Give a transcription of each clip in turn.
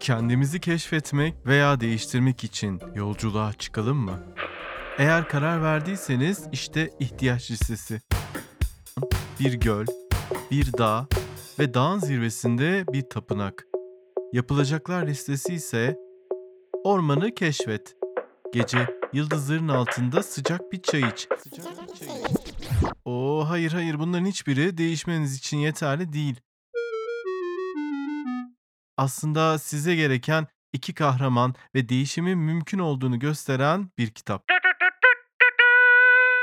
Kendimizi keşfetmek veya değiştirmek için yolculuğa çıkalım mı? Eğer karar verdiyseniz işte ihtiyaç listesi. Bir göl, bir dağ ve dağın zirvesinde bir tapınak. Yapılacaklar listesi ise ormanı keşfet. Gece yıldızların altında sıcak bir çay iç. Oo hayır hayır bunların hiçbiri değişmeniz için yeterli değil. Aslında size gereken iki kahraman ve değişimin mümkün olduğunu gösteren bir kitap.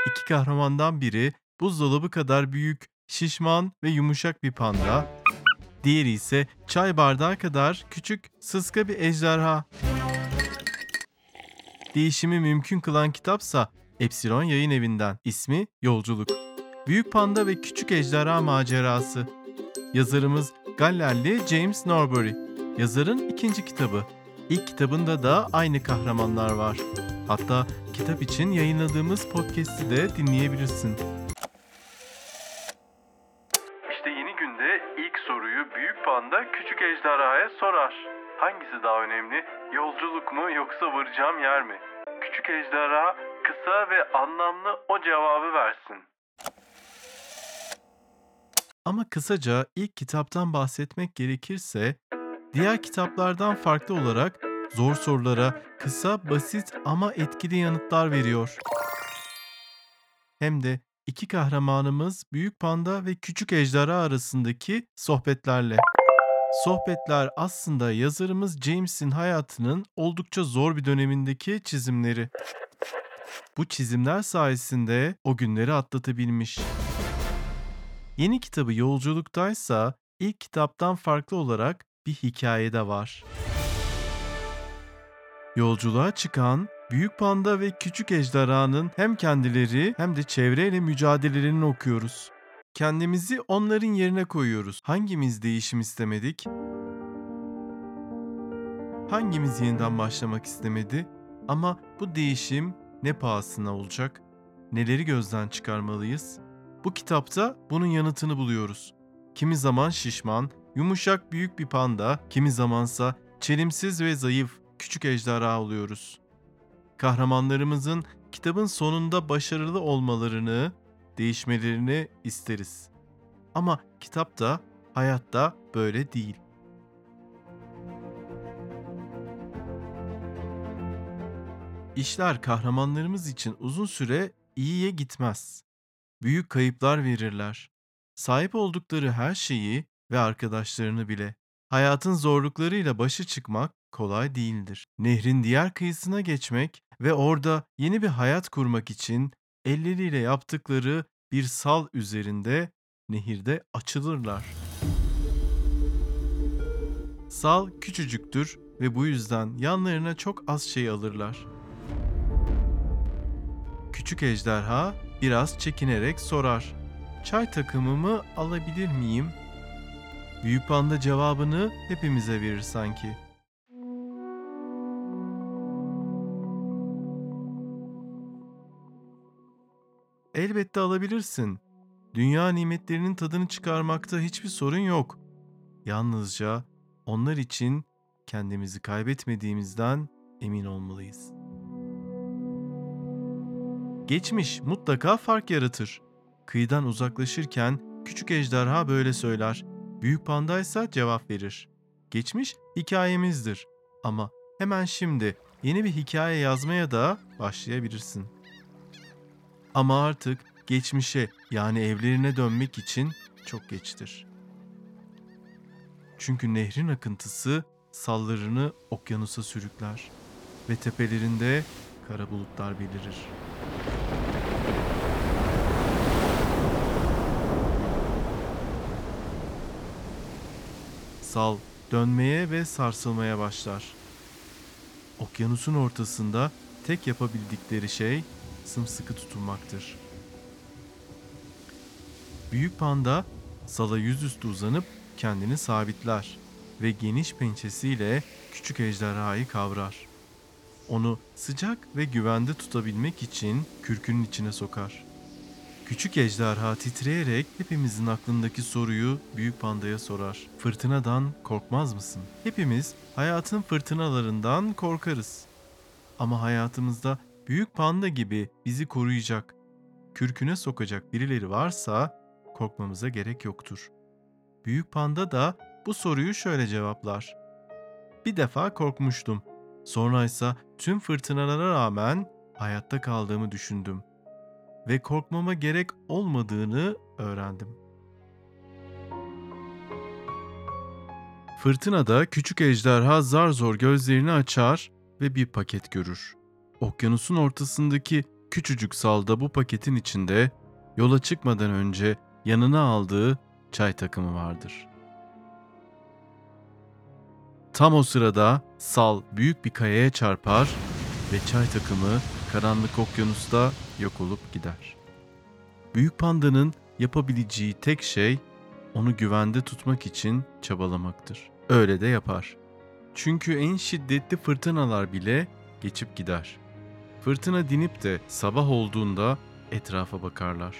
İki kahramandan biri buzdolabı kadar büyük, şişman ve yumuşak bir panda. Diğeri ise çay bardağı kadar küçük, sıska bir ejderha. Değişimi mümkün kılan kitapsa Epsilon Yayın Evi'nden. İsmi Yolculuk. Büyük Panda ve Küçük Ejderha Macerası. Yazarımız Gallerli James Norbury. Yazarın ikinci kitabı. İlk kitabında da aynı kahramanlar var. Hatta kitap için yayınladığımız podcast'i de dinleyebilirsin. İşte yeni günde ilk soruyu Büyük Panda Küçük Ejderha'ya sorar. Hangisi daha önemli? Yolculuk mu yoksa varacağım yer mi? Küçük Ejderha kısa ve anlamlı o cevabı versin. Ama kısaca ilk kitaptan bahsetmek gerekirse, diğer kitaplardan farklı olarak zor sorulara kısa, basit ama etkili yanıtlar veriyor. Hem de iki kahramanımız Büyük Panda ve Küçük Ejderha arasındaki sohbetlerle. Sohbetler aslında yazarımız James'in hayatının oldukça zor bir dönemindeki çizimleri. Bu çizimler sayesinde o günleri atlatabilmiş. Yeni kitabı Yolculuktaysa ilk kitaptan farklı olarak bir hikaye de var. Yolculuğa çıkan Büyük Panda ve Küçük Ejderhanın hem kendileri hem de çevreyle mücadelelerini okuyoruz. Kendimizi onların yerine koyuyoruz. Hangimiz değişim istemedik? Hangimiz yeniden başlamak istemedi? Ama bu değişim ne pahasına olacak? Neleri gözden çıkarmalıyız? Bu kitapta bunun yanıtını buluyoruz. Kimi zaman şişman, yumuşak büyük bir panda, kimi zamansa çelimsiz ve zayıf küçük ejderha oluyoruz. Kahramanlarımızın kitabın sonunda başarılı olmalarını, değişmelerini isteriz. Ama kitapta, hayatta böyle değil. İşler kahramanlarımız için uzun süre iyiye gitmez. Büyük kayıplar verirler. Sahip oldukları her şeyi ve arkadaşlarını bile. Hayatın zorluklarıyla başa çıkmak kolay değildir. Nehrin diğer kıyısına geçmek ve orada yeni bir hayat kurmak için elleriyle yaptıkları bir sal üzerinde nehirde açılırlar. Sal küçücüktür ve bu yüzden yanlarına çok az şey alırlar. Küçük ejderha biraz çekinerek sorar. Çay takımımı alabilir miyim? Büyük panda cevabını hepimize verir sanki. Elbette alabilirsin. Dünya nimetlerinin tadını çıkarmakta hiçbir sorun yok. Yalnızca onlar için kendimizi kaybetmediğimizden emin olmalıyız. Geçmiş mutlaka fark yaratır. Kıyıdan uzaklaşırken küçük ejderha böyle söyler. Büyük panda ise cevap verir. Geçmiş hikayemizdir ama hemen şimdi yeni bir hikaye yazmaya da başlayabilirsin. Ama artık geçmişe yani evlerine dönmek için çok geçtir. Çünkü nehrin akıntısı sallarını okyanusa sürükler ve tepelerinde kara bulutlar belirir. Sal dönmeye ve sarsılmaya başlar. Okyanusun ortasında tek yapabildikleri şey sımsıkı tutunmaktır. Büyük panda sala yüzüstü uzanıp kendini sabitler ve geniş pençesiyle küçük ejderhayı kavrar. Onu sıcak ve güvende tutabilmek için kürkünün içine sokar. Küçük ejderha titreyerek hepimizin aklındaki soruyu büyük pandaya sorar. Fırtınadan korkmaz mısın? Hepimiz hayatın fırtınalarından korkarız. Ama hayatımızda büyük panda gibi bizi koruyacak, kürküne sokacak birileri varsa korkmamıza gerek yoktur. Büyük panda da bu soruyu şöyle cevaplar. Bir defa korkmuştum. Sonra ise tüm fırtınalara rağmen hayatta kaldığımı düşündüm ve korkmama gerek olmadığını öğrendim. Fırtınada küçük ejderha zar zor gözlerini açar ve bir paket görür. Okyanusun ortasındaki küçücük salda bu paketin içinde yola çıkmadan önce yanına aldığı çay takımı vardır. Tam o sırada sal büyük bir kayaya çarpar ve çay takımı karanlık okyanusta yok olup gider. Büyük pandanın yapabileceği tek şey onu güvende tutmak için çabalamaktır. Öyle de yapar. Çünkü en şiddetli fırtınalar bile geçip gider. Fırtına dinip de sabah olduğunda etrafa bakarlar.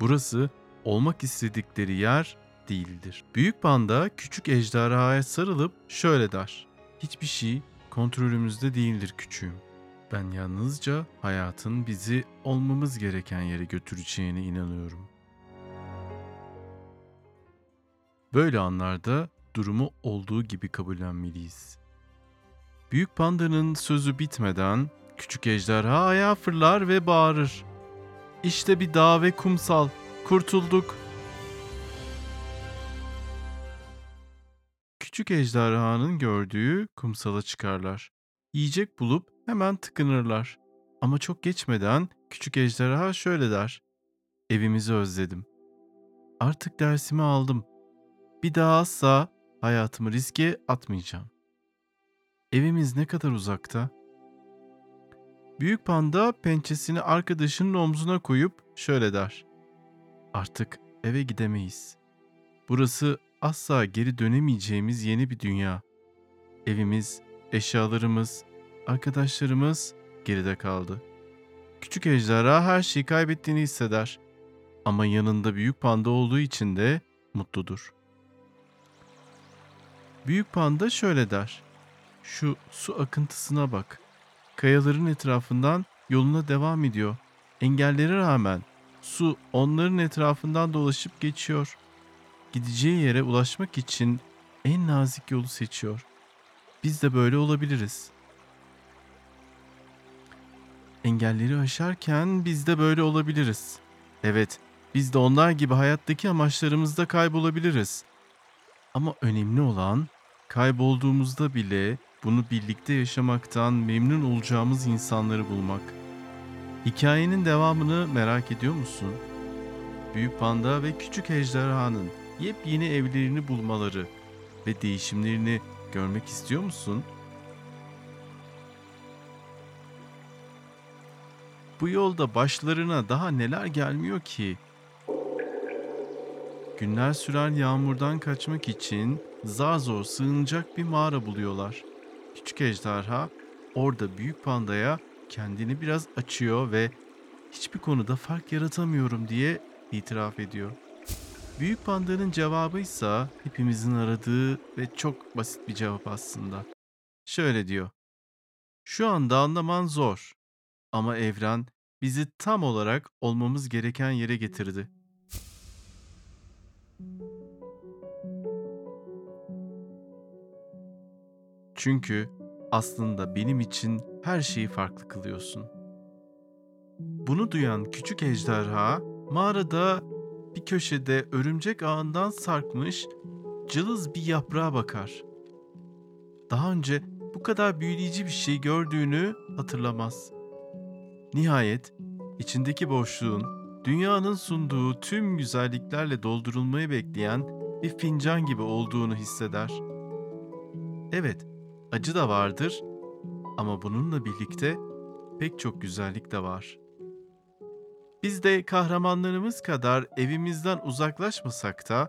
Burası olmak istedikleri yer değildir. Büyük panda küçük ejderhaya sarılıp şöyle der. Hiçbir şey kontrolümüzde değildir küçüğüm. Ben yalnızca hayatın bizi olmamız gereken yere götüreceğine inanıyorum. Böyle anlarda durumu olduğu gibi kabullenmeliyiz. Büyük pandanın sözü bitmeden küçük ejderha ayağa fırlar ve bağırır. İşte bir dağ ve kumsal. Kurtulduk. Küçük ejderhanın gördüğü kumsala çıkarlar. Yiyecek bulup hemen tıkınırlar. Ama çok geçmeden küçük ejderha şöyle der. Evimizi özledim. Artık dersimi aldım. Bir daha asla hayatımı riske atmayacağım. Evimiz ne kadar uzakta? Büyük panda pençesini arkadaşının omzuna koyup şöyle der. Artık eve gidemeyiz. Burası asla geri dönemeyeceğimiz yeni bir dünya. Evimiz, eşyalarımız, arkadaşlarımız geride kaldı. Küçük ejderha her şeyi kaybettiğini hisseder. Ama yanında büyük panda olduğu için de mutludur. Büyük panda şöyle der. Şu su akıntısına bak. Kayaların etrafından yoluna devam ediyor. Engellere rağmen su onların etrafından dolaşıp geçiyor. Gideceği yere ulaşmak için en nazik yolu seçiyor. Biz de böyle olabiliriz. Engelleri aşarken biz de böyle olabiliriz. Evet, biz de onlar gibi hayattaki amaçlarımızda kaybolabiliriz. Ama önemli olan kaybolduğumuzda bile bunu birlikte yaşamaktan memnun olacağımız insanları bulmak. Hikayenin devamını merak ediyor musun? Büyük panda ve küçük ejderhanın yepyeni evlerini bulmaları ve değişimlerini görmek istiyor musun? Bu yolda başlarına daha neler gelmiyor ki? Günler süren yağmurdan kaçmak için zar zor sığınacak bir mağara buluyorlar. Küçük ejderha orada büyük pandaya kendini biraz açıyor ve hiçbir konuda fark yaratamıyorum diye itiraf ediyor. Büyük pandanın cevabı ise hepimizin aradığı ve çok basit bir cevap aslında. Şöyle diyor. Şu anda anlaman zor ama evren bizi tam olarak olmamız gereken yere getirdi. Çünkü aslında benim için her şeyi farklı kılıyorsun. Bunu duyan küçük ejderha mağarada bir köşede örümcek ağından sarkmış cılız bir yaprağa bakar. Daha önce bu kadar büyüleyici bir şey gördüğünü hatırlamaz. Nihayet içindeki boşluğun dünyanın sunduğu tüm güzelliklerle doldurulmayı bekleyen bir fincan gibi olduğunu hisseder. Evet, acı da vardır ama bununla birlikte pek çok güzellik de var. Biz de kahramanlarımız kadar evimizden uzaklaşmasak da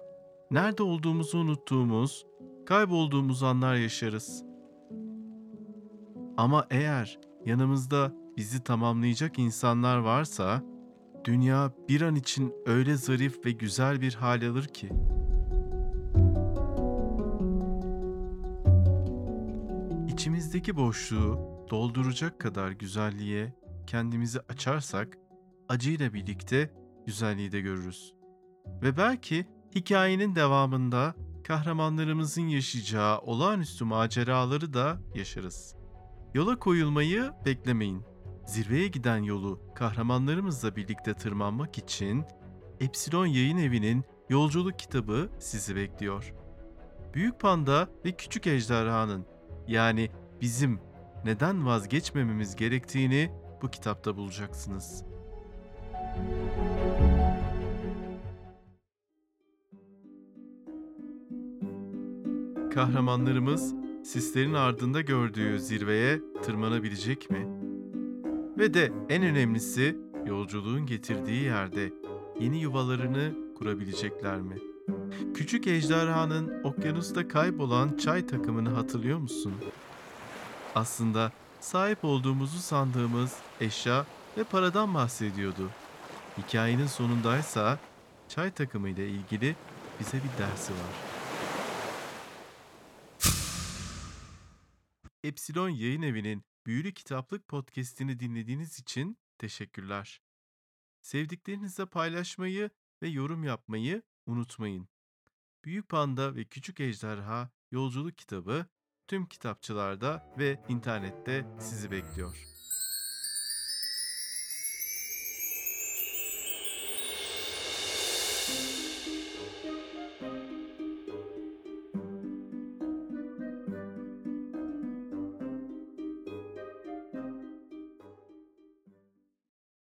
nerede olduğumuzu unuttuğumuz, kaybolduğumuz anlar yaşarız. Ama eğer yanımızda bizi tamamlayacak insanlar varsa, dünya bir an için öyle zarif ve güzel bir hal alır ki. İçimizdeki boşluğu dolduracak kadar güzelliğe kendimizi açarsak, acıyla birlikte güzelliği de görürüz. Ve belki hikayenin devamında kahramanlarımızın yaşayacağı olağanüstü maceraları da yaşarız. Yola koyulmayı beklemeyin. Zirveye giden yolu kahramanlarımızla birlikte tırmanmak için Epsilon Yayın Evi'nin yolculuk kitabı sizi bekliyor. Büyük Panda ve Küçük Ejderhanın yani bizim neden vazgeçmememiz gerektiğini bu kitapta bulacaksınız. Kahramanlarımız sislerin ardında gördüğü zirveye tırmanabilecek mi? Ve de en önemlisi yolculuğun getirdiği yerde yeni yuvalarını kurabilecekler mi? Küçük ejderhanın okyanusta kaybolan çay takımını hatırlıyor musun? Aslında sahip olduğumuzu sandığımız eşya ve paradan bahsediyordu. Hikayenin sonundaysa çay takımı ile ilgili bize bir dersi var. Epsilon Yayın Evi'nin Büyülü Kitaplık podcast'ini dinlediğiniz için teşekkürler. Sevdiklerinizle paylaşmayı ve yorum yapmayı unutmayın. Büyük Panda ve Küçük Ejderha Yolculuk Kitabı tüm kitapçılarda ve internette sizi bekliyor.